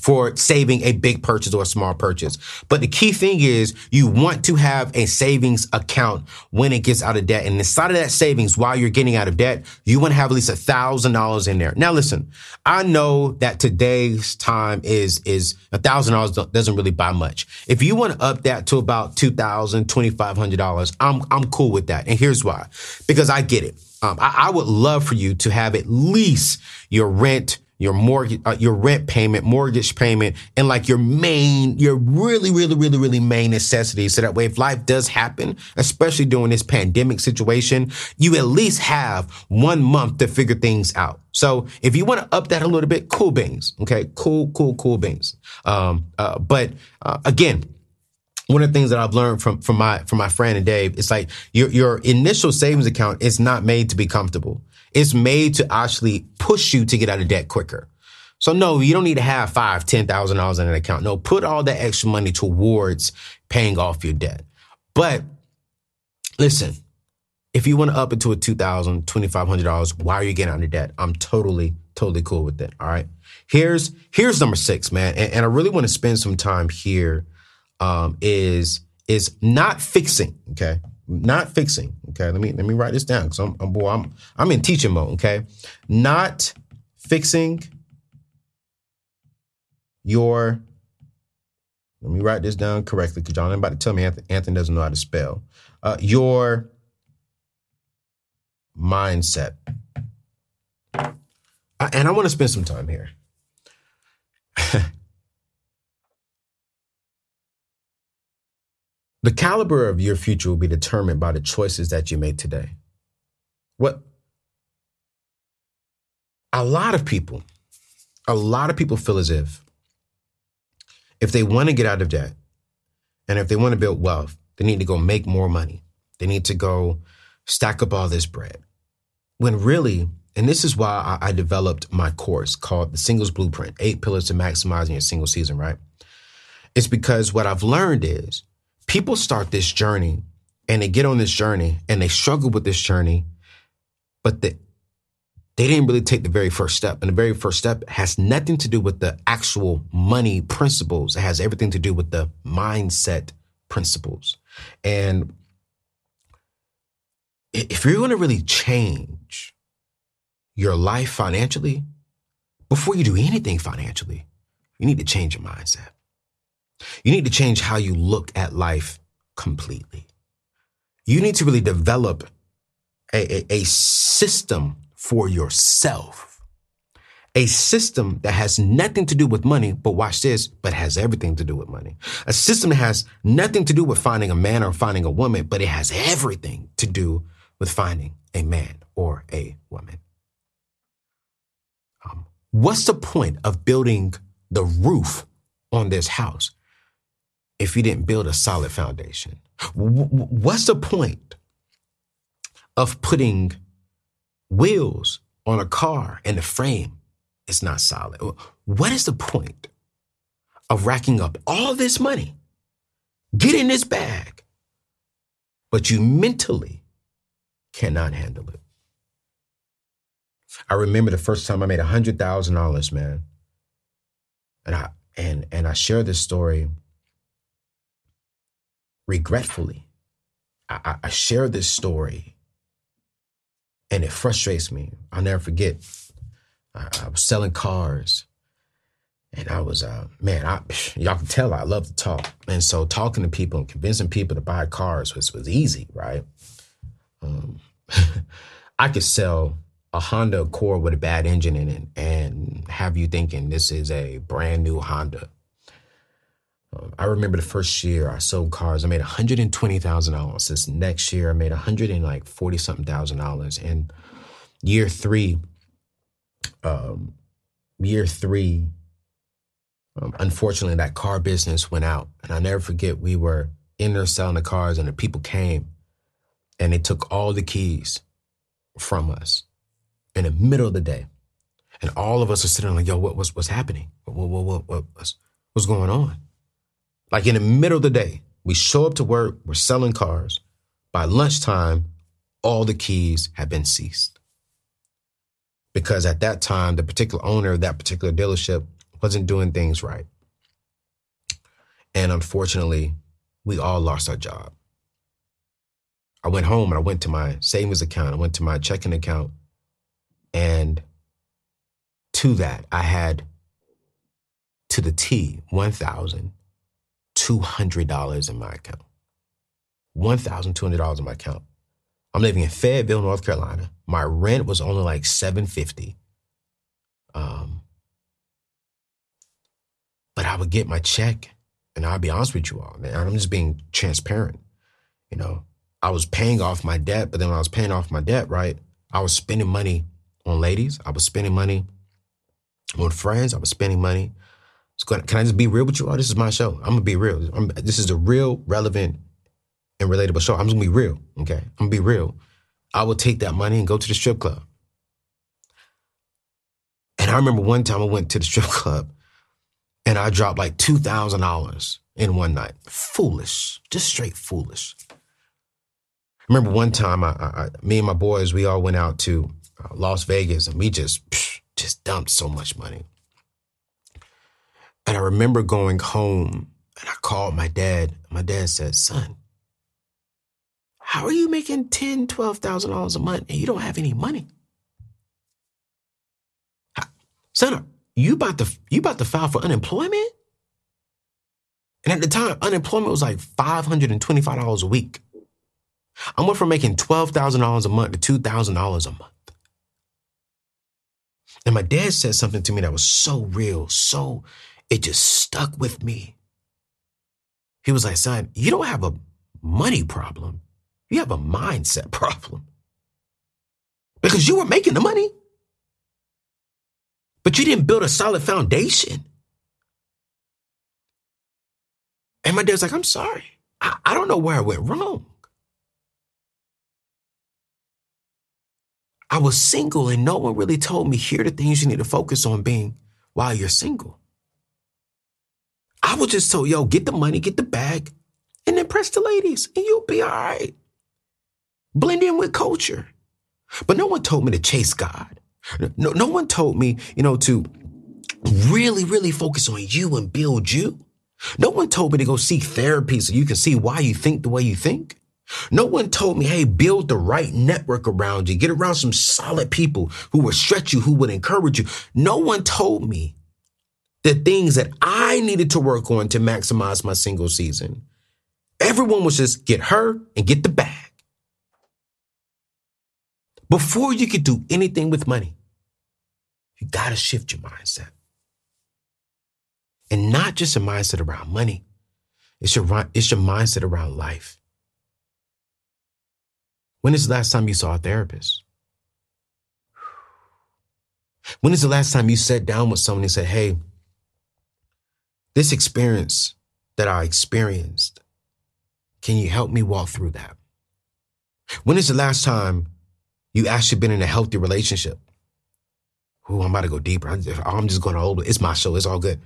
for saving a big purchase or a small purchase. But the key thing is you want to have a savings account when it gets out of debt. And inside of that savings, while you're getting out of debt, you want to have at least a thousand dollars in there. Now, listen, I know that today's time is, is a thousand dollars doesn't really buy much. If you want to up that to about two thousand, twenty five hundred dollars, I'm, I'm cool with that. And here's why, because I get it. Um, I, I would love for you to have at least your rent, your mortgage, uh, your rent payment, mortgage payment, and like your main, your really, really, really, really main necessities. So that way, if life does happen, especially during this pandemic situation, you at least have one month to figure things out. So if you want to up that a little bit, cool beans. Okay. Cool, cool, cool beans. Um, uh, but, uh, again, one of the things that I've learned from from my from my friend and Dave, it's like your your initial savings account is not made to be comfortable. It's made to actually push you to get out of debt quicker. So no, you don't need to have five, ten thousand dollars in an account. No, put all that extra money towards paying off your debt. But listen, if you want to up it to a two thousand, twenty five hundred dollars, why are you getting out of debt? I'm totally, totally cool with it. All right. Here's here's number six, man, and, and I really want to spend some time here. Um, is is not fixing. Okay, not fixing. Okay, let me let me write this down because I'm, I'm boy, I'm I'm in teaching mode. Okay, not fixing your. Let me write this down correctly because y'all about to tell me Anthony, Anthony doesn't know how to spell. Uh, your mindset. and I want to spend some time here. the caliber of your future will be determined by the choices that you make today. What a lot of people, a lot of people feel as if if they want to get out of debt and if they want to build wealth, they need to go make more money. They need to go stack up all this bread. When really, and this is why I, I developed my course called The Singles Blueprint Eight Pillars to Maximizing Your Single Season, right? It's because what I've learned is people start this journey and they get on this journey and they struggle with this journey, but the, they didn't really take the very first step. And the very first step has nothing to do with the actual money principles. It has everything to do with the mindset principles. And if you're going to really change your life financially, before you do anything financially, you need to change your mindset. You need to change how you look at life completely. You need to really develop a, a, a system for yourself. A system that has nothing to do with money, but watch this, but has everything to do with money. A system that has nothing to do with finding a man or finding a woman, but it has everything to do with finding a man or a woman. Um, what's the point of building the roof on this house if you didn't build a solid foundation? What's the point of putting wheels on a car and the frame is not solid? What is the point of racking up all this money, getting this bag, but you mentally cannot handle it? I remember the first time I made $100,000, man. And I and and I share this story regretfully. I, I share this story and it frustrates me. I'll never forget. I, I was selling cars and I was, uh, man, I, y'all can tell I love to talk. And so talking to people and convincing people to buy cars was, was easy, right? Um, I could sell a Honda Accord with a bad engine in it and have you thinking this is a brand new Honda. I remember the first year I sold cars, I made $120,000. This next year, I made 140 something thousand dollars. And year three, um, year three, um, unfortunately, that car business went out. And I never forget, we were in there selling the cars, and the people came and they took all the keys from us in the middle of the day. And all of us are sitting like, yo, what, what's, what's happening? What, what, what, what, what's, what's going on? Like in the middle of the day, we show up to work, we're selling cars. By lunchtime, all the keys have been seized. Because at that time, the particular owner of that particular dealership wasn't doing things right. And unfortunately, we all lost our job. I went home and I went to my savings account, I went to my checking account, and to that, I had to the T 1,000 $200 in my account. $1,200 in my account. I'm living in Fayetteville, North Carolina. My rent was only like 750. Um, but I would get my check, and I'll be honest with you all, man. I'm just being transparent. You know, I was paying off my debt, but then when I was paying off my debt, right, I was spending money on ladies. I was spending money on friends. I was spending money Gonna, can I just be real with you all? This is my show. I'm gonna be real. I'm, this is a real, relevant, and relatable show. I'm just gonna be real. Okay, I'm gonna be real. I will take that money and go to the strip club. And I remember one time I went to the strip club, and I dropped like two thousand dollars in one night. Foolish, just straight foolish. I remember one time, I, I, me and my boys, we all went out to uh, Las Vegas, and we just psh, just dumped so much money. And I remember going home And I called my dad. My dad said, son, how are you making ten, twelve thousand dollars a month and you don't have any money? Son, you about to you about to file for unemployment? And at the time, unemployment was like $525 a week. I went from making $12,000 a month to $2,000 a month. And my dad said something to me that was so real, so it just stuck with me. He was like, son, you don't have a money problem. You have a mindset problem. Because you were making the money, but you didn't build a solid foundation. And my dad's like, I'm sorry. I, I don't know where I went wrong. I was single and no one really told me here are the things you need to focus on being while you're single. I was just told, yo, get the money, get the bag, and impress the ladies, and you'll be all right. Blend in with culture. But no one told me to chase God. No, no one told me, you know, to really, really focus on you and build you. No one told me to go seek therapy so you can see why you think the way you think. No one told me, hey, build the right network around you. Get around some solid people who would stretch you, who would encourage you. No one told me the things that I needed to work on to maximize my single season. Everyone was just get her and get the bag. Before you could do anything with money, you got to shift your mindset. And not just a mindset around money, it's your, it's your mindset around life. When is the last time you saw a therapist? When is the last time you sat down with someone and said, hey, this experience that I experienced, can you help me walk through that? When is the last time you actually been in a healthy relationship? Ooh, I'm about to go deeper. I'm just going it. It's my show. It's all good.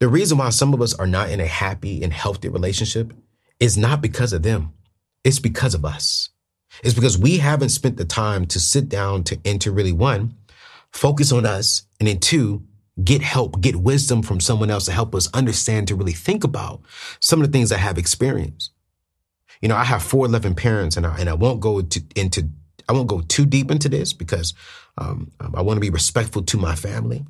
The reason why some of us are not in a happy and healthy relationship is not because of them. It's because of us. It's because we haven't spent the time to sit down to, to really one, focus on us. And then two, get help, get wisdom from someone else to help us understand, to really think about some of the things I have experienced. You know, I have four living parents and I, and I won't go to, into, I won't go too deep into this because um, I want to be respectful to my family.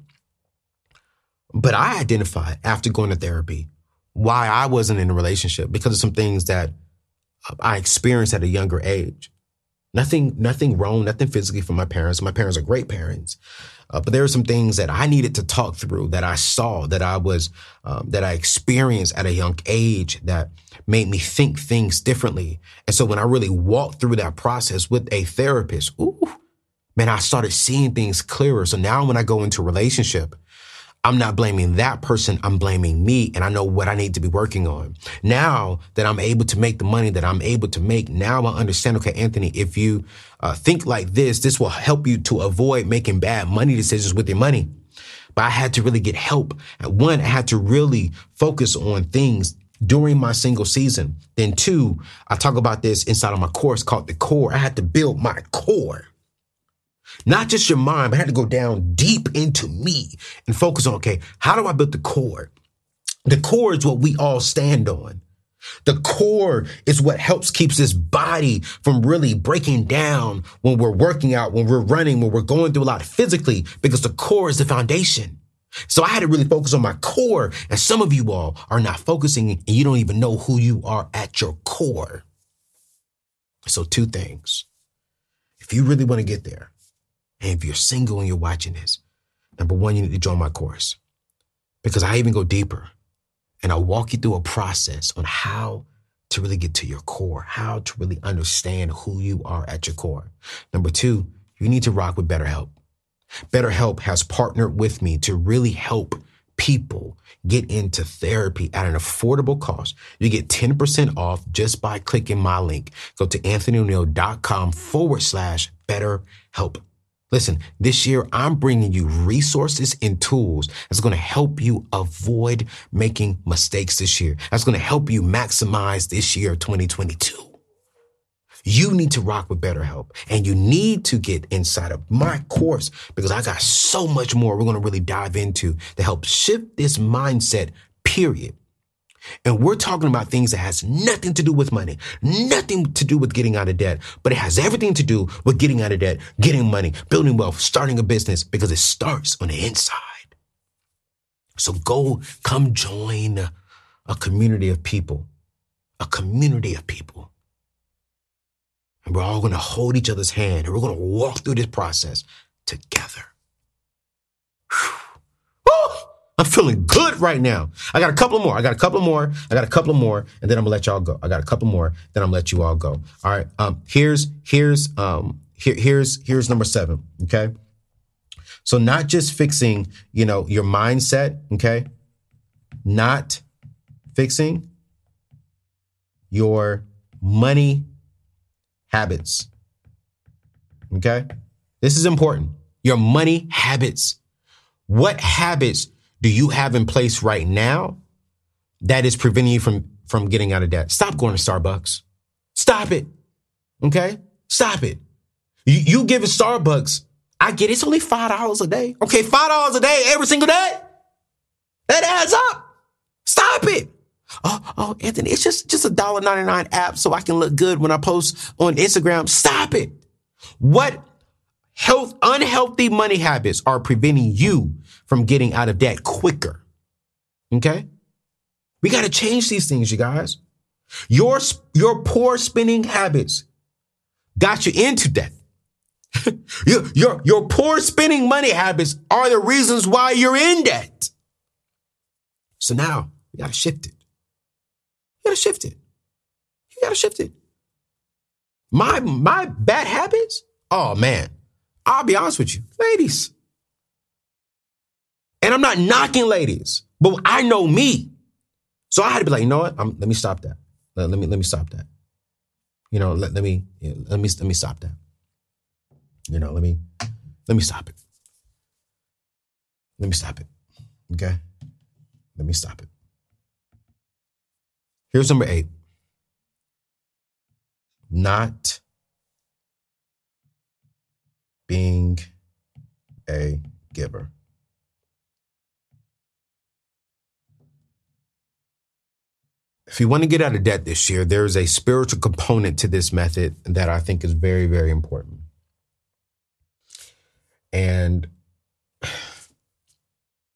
But I identified after going to therapy why I wasn't in a relationship because of some things that uh, I experienced at a younger age. Nothing, nothing wrong, nothing physically from my parents. My parents are great parents. Uh, but there are some things that I needed to talk through that I saw, that I was, um, that I experienced at a young age that made me think things differently. And so when I really walked through that process with a therapist, ooh, man, I started seeing things clearer. So now when I go into relationship, I'm not blaming that person. I'm blaming me and I know what I need to be working on. Now that I'm able to make the money that I'm able to make, now I understand, okay, Anthony, if you uh, think like this, this will help you to avoid making bad money decisions with your money. But I had to really get help. One, I had to really focus on things during my single season. Then two, I talk about this inside of my course called the core. I had to build my core. Not just your mind, but I had to go down deep into me and focus on, okay, how do I build the core? The core is what we all stand on. The core is what helps keeps this body from really breaking down when we're working out, when we're running, when we're going through a lot physically, because the core is the foundation. So I had to really focus on my core. And some of you all are not focusing and you don't even know who you are at your core. So two things. If you really want to get there, and if you're single and you're watching this, number one, you need to join my course because I even go deeper and I'll walk you through a process on how to really get to your core, how to really understand who you are at your core. Number two, you need to rock with BetterHelp. BetterHelp has partnered with me to really help people get into therapy at an affordable cost. You get 10% off just by clicking my link. Go to anthonyoneal.com forward slash BetterHelp. Listen, this year I'm bringing you resources and tools that's going to help you avoid making mistakes this year. That's going to help you maximize this year 2022. You need to rock with BetterHelp and you need to get inside of my course because I got so much more we're going to really dive into to help shift this mindset, period. And we're talking about things that has nothing to do with money, nothing to do with getting out of debt, but it has everything to do with getting out of debt, getting money, building wealth, starting a business because it starts on the inside. So go come join a community of people, a community of people. And we're all going to hold each other's hand and we're going to walk through this process together. I'm feeling good right now. I got a couple more. I got a couple more. I got a couple more, and then I'm gonna let y'all go. I got a couple more, then I'm gonna let you all go. All right. Um, here's here's um here, here's here's number seven. Okay. So not just fixing, you know, your mindset, okay? Not fixing your money habits. Okay? This is important. Your money habits. What habits do you have in place right now that is preventing you from, from getting out of debt? Stop going to Starbucks. Stop it. Okay? Stop it. You, you give Starbucks, I get it, it's only $5 a day. Okay, $5 a day every single day. That adds up. Stop it. Oh, oh, Anthony, it's just, just a dollar ninety nine app so I can look good when I post on Instagram. Stop it. What health, unhealthy money habits are preventing you from getting out of debt quicker? Okay. We got to change these things, you guys. Your, your poor spending habits got you into debt. your, your, your poor spending money habits are the reasons why you're in debt. So now you got to shift it. You got to shift it. You got to shift it. My, my bad habits? Oh man, I'll be honest with you, ladies. And I'm not knocking ladies, but I know me. So I had to be like, you know what? I'm, let me stop that. Let, let, me let me stop that. You know, let, let me let me let me stop that. You know, let me let me stop it. Let me stop it. Okay? Let me stop it. Here's number eight. Not being a giver. If you want to get out of debt this year, there is a spiritual component to this method that I think is very, very important. And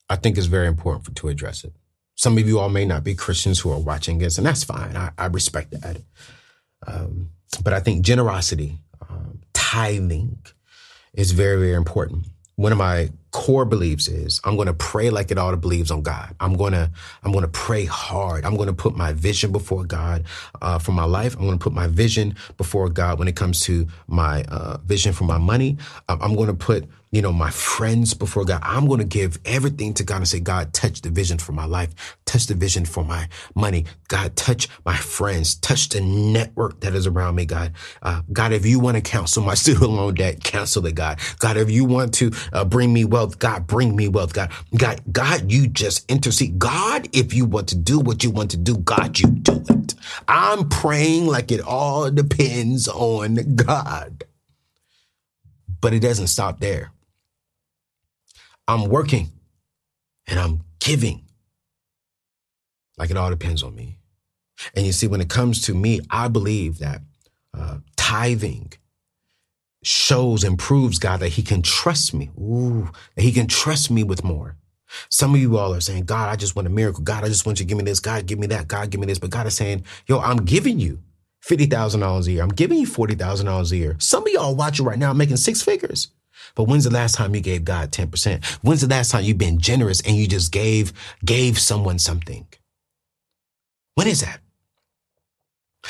I think it's very important for, to address it. Some of you all may not be Christians who are watching this, and that's fine. I, I respect that. Um, but I think generosity, um, tithing, is very, very important. One of my core beliefs is I'm going to pray like it ought to believes on God. I'm going to I'm going to pray hard. I'm going to put my vision before God uh, for my life. I'm going to put my vision before God when it comes to my uh, vision for my money. I'm going to put you know, my friends before God. I'm going to give everything to God and say, God, touch the vision for my life, touch the vision for my money. God, touch my friends, touch the network that is around me, God. Uh, God, if you want to cancel my student loan debt, cancel it, God. God, if you want to uh, bring me wealth, God, bring me wealth, God. God, God, you just intercede. God, if you want to do what you want to do, God, you do it. I'm praying like it all depends on God. But it doesn't stop there. I'm working and I'm giving. Like it all depends on me. And you see, when it comes to me, I believe that uh, tithing shows and proves God that He can trust me. Ooh, that He can trust me with more. Some of you all are saying, God, I just want a miracle. God, I just want you to give me this. God, give me that. God, give me this. But God is saying, yo, I'm giving you $50,000 a year. I'm giving you $40,000 a year. Some of y'all watching right now making six figures. But when's the last time you gave God 10%? When's the last time you've been generous and you just gave, gave someone something? When is that?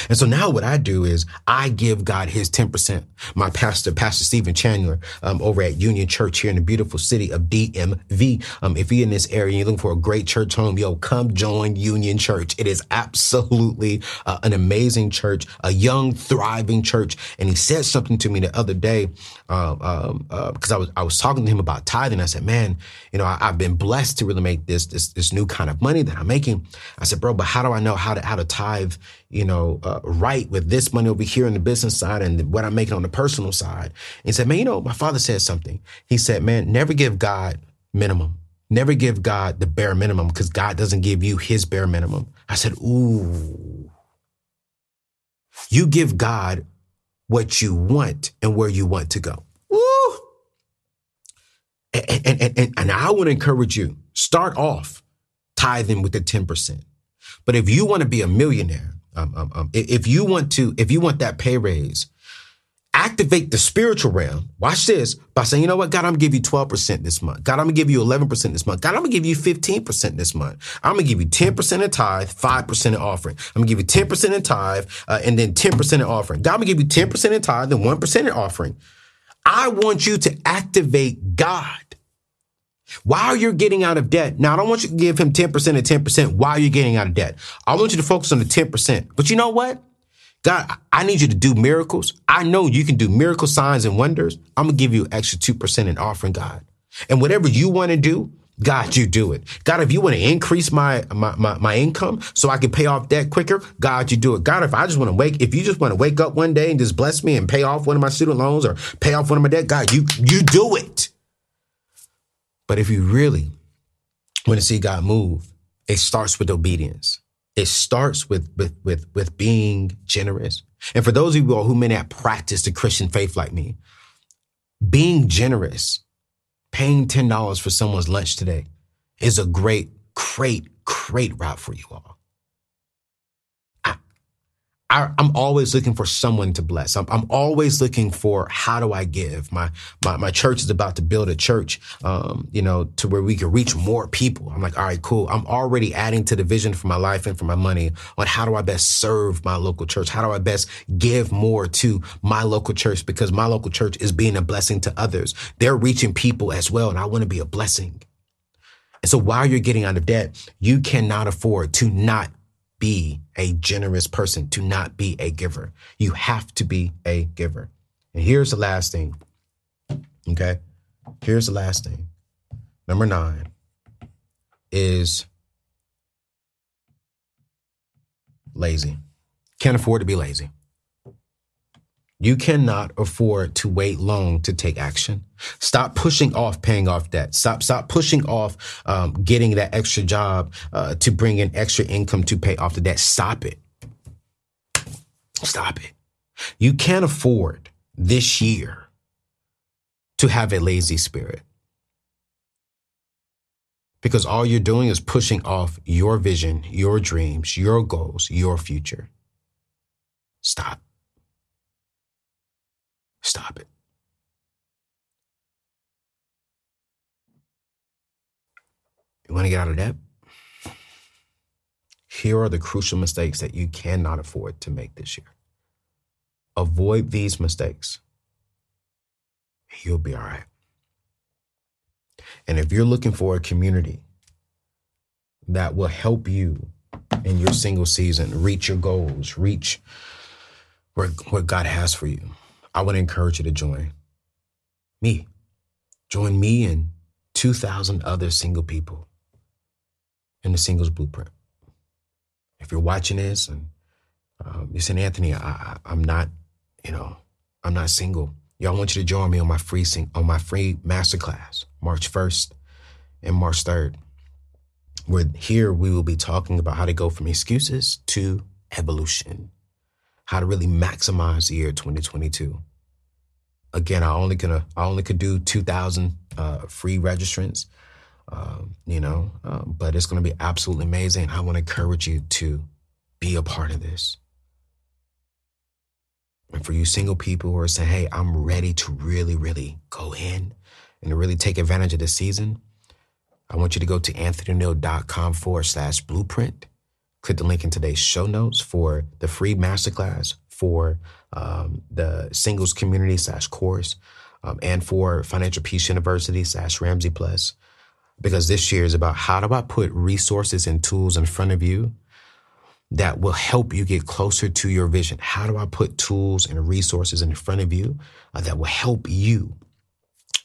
And so now what I do is I give God his 10%. My pastor, Pastor Stephen Chandler, um, over at Union Church here in the beautiful city of DMV. Um, if you're in this area and you're looking for a great church home, yo, come join Union Church. It is absolutely uh, an amazing church, a young, thriving church. And he said something to me the other day, uh, um, uh, because I was, I was talking to him about tithing. I said, man, you know, I, have been blessed to really make this, this, this new kind of money that I'm making. I said, bro, but how do I know how to, how to tithe, you know, uh, right with this money over here in the business side and what I'm making on the personal side. And he said, man, you know, my father said something. He said, man, never give God minimum. Never give God the bare minimum because God doesn't give you his bare minimum. I said, Ooh. You give God what you want and where you want to go. Woo! And, and, and, and I would encourage you start off tithing with the 10%. But if you want to be a millionaire, um, um, um, if you want to, if you want that pay raise, activate the spiritual realm. Watch this by saying, you know what, God, I'm gonna give you 12% this month. God, I'm gonna give you 11% this month. God, I'm gonna give you 15% this month. I'm gonna give you 10% in tithe, 5% in offering. I'm gonna give you 10% in tithe, uh, and then 10% in offering. God, I'm gonna give you 10% in tithe and 1% in offering. I want you to activate God while you're getting out of debt. Now, I don't want you to give him 10% and 10% while you're getting out of debt. I want you to focus on the 10%. But you know what? God, I need you to do miracles. I know you can do miracle signs and wonders. I'm going to give you extra 2% in offering, God. And whatever you want to do, God, you do it. God, if you want to increase my, my, my, my, income so I can pay off debt quicker, God, you do it. God, if I just want to wake, if you just want to wake up one day and just bless me and pay off one of my student loans or pay off one of my debt, God, you, you do it. But if you really want to see God move, it starts with obedience. It starts with, with, with, with being generous. And for those of you all who may not practice the Christian faith like me, being generous, paying $10 for someone's lunch today is a great, great, great route for you all. I, am always looking for someone to bless. I'm, I'm, always looking for how do I give? My, my, my church is about to build a church, um, you know, to where we can reach more people. I'm like, all right, cool. I'm already adding to the vision for my life and for my money on how do I best serve my local church? How do I best give more to my local church? Because my local church is being a blessing to others. They're reaching people as well. And I want to be a blessing. And so while you're getting out of debt, you cannot afford to not be a generous person, to not be a giver. You have to be a giver. And here's the last thing. Okay. Here's the last thing. Number nine is lazy. Can't afford to be lazy. You cannot afford to wait long to take action. Stop pushing off paying off debt. Stop, stop pushing off um, getting that extra job uh, to bring in extra income to pay off the debt. Stop it. Stop it. You can't afford this year to have a lazy spirit because all you're doing is pushing off your vision, your dreams, your goals, your future. Stop. Stop it. You want to get out of debt? Here are the crucial mistakes that you cannot afford to make this year. Avoid these mistakes. You'll be all right. And if you're looking for a community that will help you in your single season reach your goals, reach where, what God has for you, I want to encourage you to join me. Join me and 2,000 other single people in the singles blueprint. If you're watching this and um, you're saying, Anthony, I, am not, you know, I'm not single. Y'all want you to join me on my free sing- on my free masterclass, March 1st and March 3rd. Where here we will be talking about how to go from excuses to evolution how to really maximize the year 2022. Again, I only gonna I only could do 2,000 uh, free registrants, um, you know, um, but it's gonna be absolutely amazing. I want to encourage you to be a part of this. And for you single people who are saying, "Hey, I'm ready to really, really go in and to really take advantage of this season," I want you to go to anthonyoneal.com forward slash blueprint click the link in today's show notes for the free masterclass for um, the singles community slash course um, and for Financial Peace University slash Ramsey Plus. Because this year is about how do I put resources and tools in front of you that will help you get closer to your vision? How do I put tools and resources in front of you uh, that will help you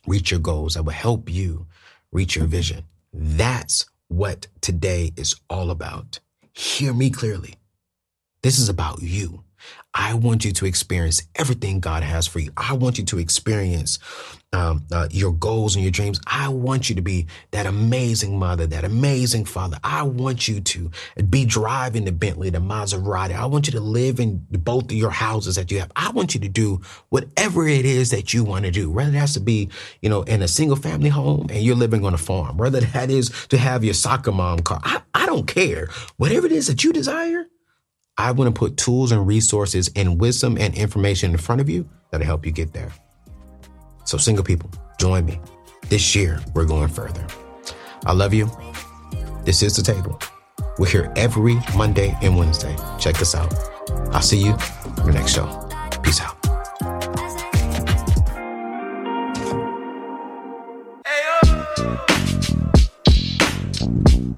reach your goals, that will help you reach your vision? That's what today is all about. Hear me clearly. This is about you. I want you to experience everything God has for you. I want you to experience um, uh, your goals and your dreams. I want you to be that amazing mother, that amazing father. I want you to be driving the Bentley, the Maserati. I want you to live in both of your houses that you have. I want you to do whatever it is that you want to do, whether has to be, you know, in a single family home and you're living on a farm, whether that is to have your soccer mom car. I, I don't care. Whatever it is that you desire, I want to put tools and resources and wisdom and information in front of you that'll help you get there. So, single people, join me. This year, we're going further. I love you. This is the table. We're here every Monday and Wednesday. Check us out. I'll see you in the next show. Peace out.